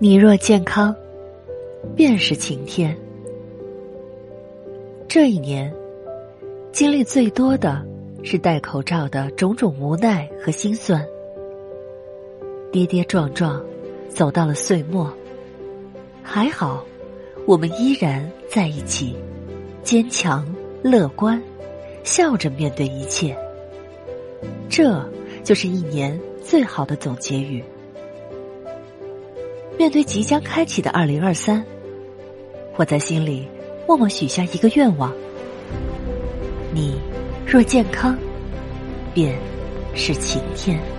你若健康，便是晴天。这一年，经历最多的是戴口罩的种种无奈和心酸，跌跌撞撞，走到了岁末。还好，我们依然在一起，坚强乐观，笑着面对一切。这就是一年最好的总结语。面对即将开启的二零二三，我在心里默默许下一个愿望：你若健康，便是晴天。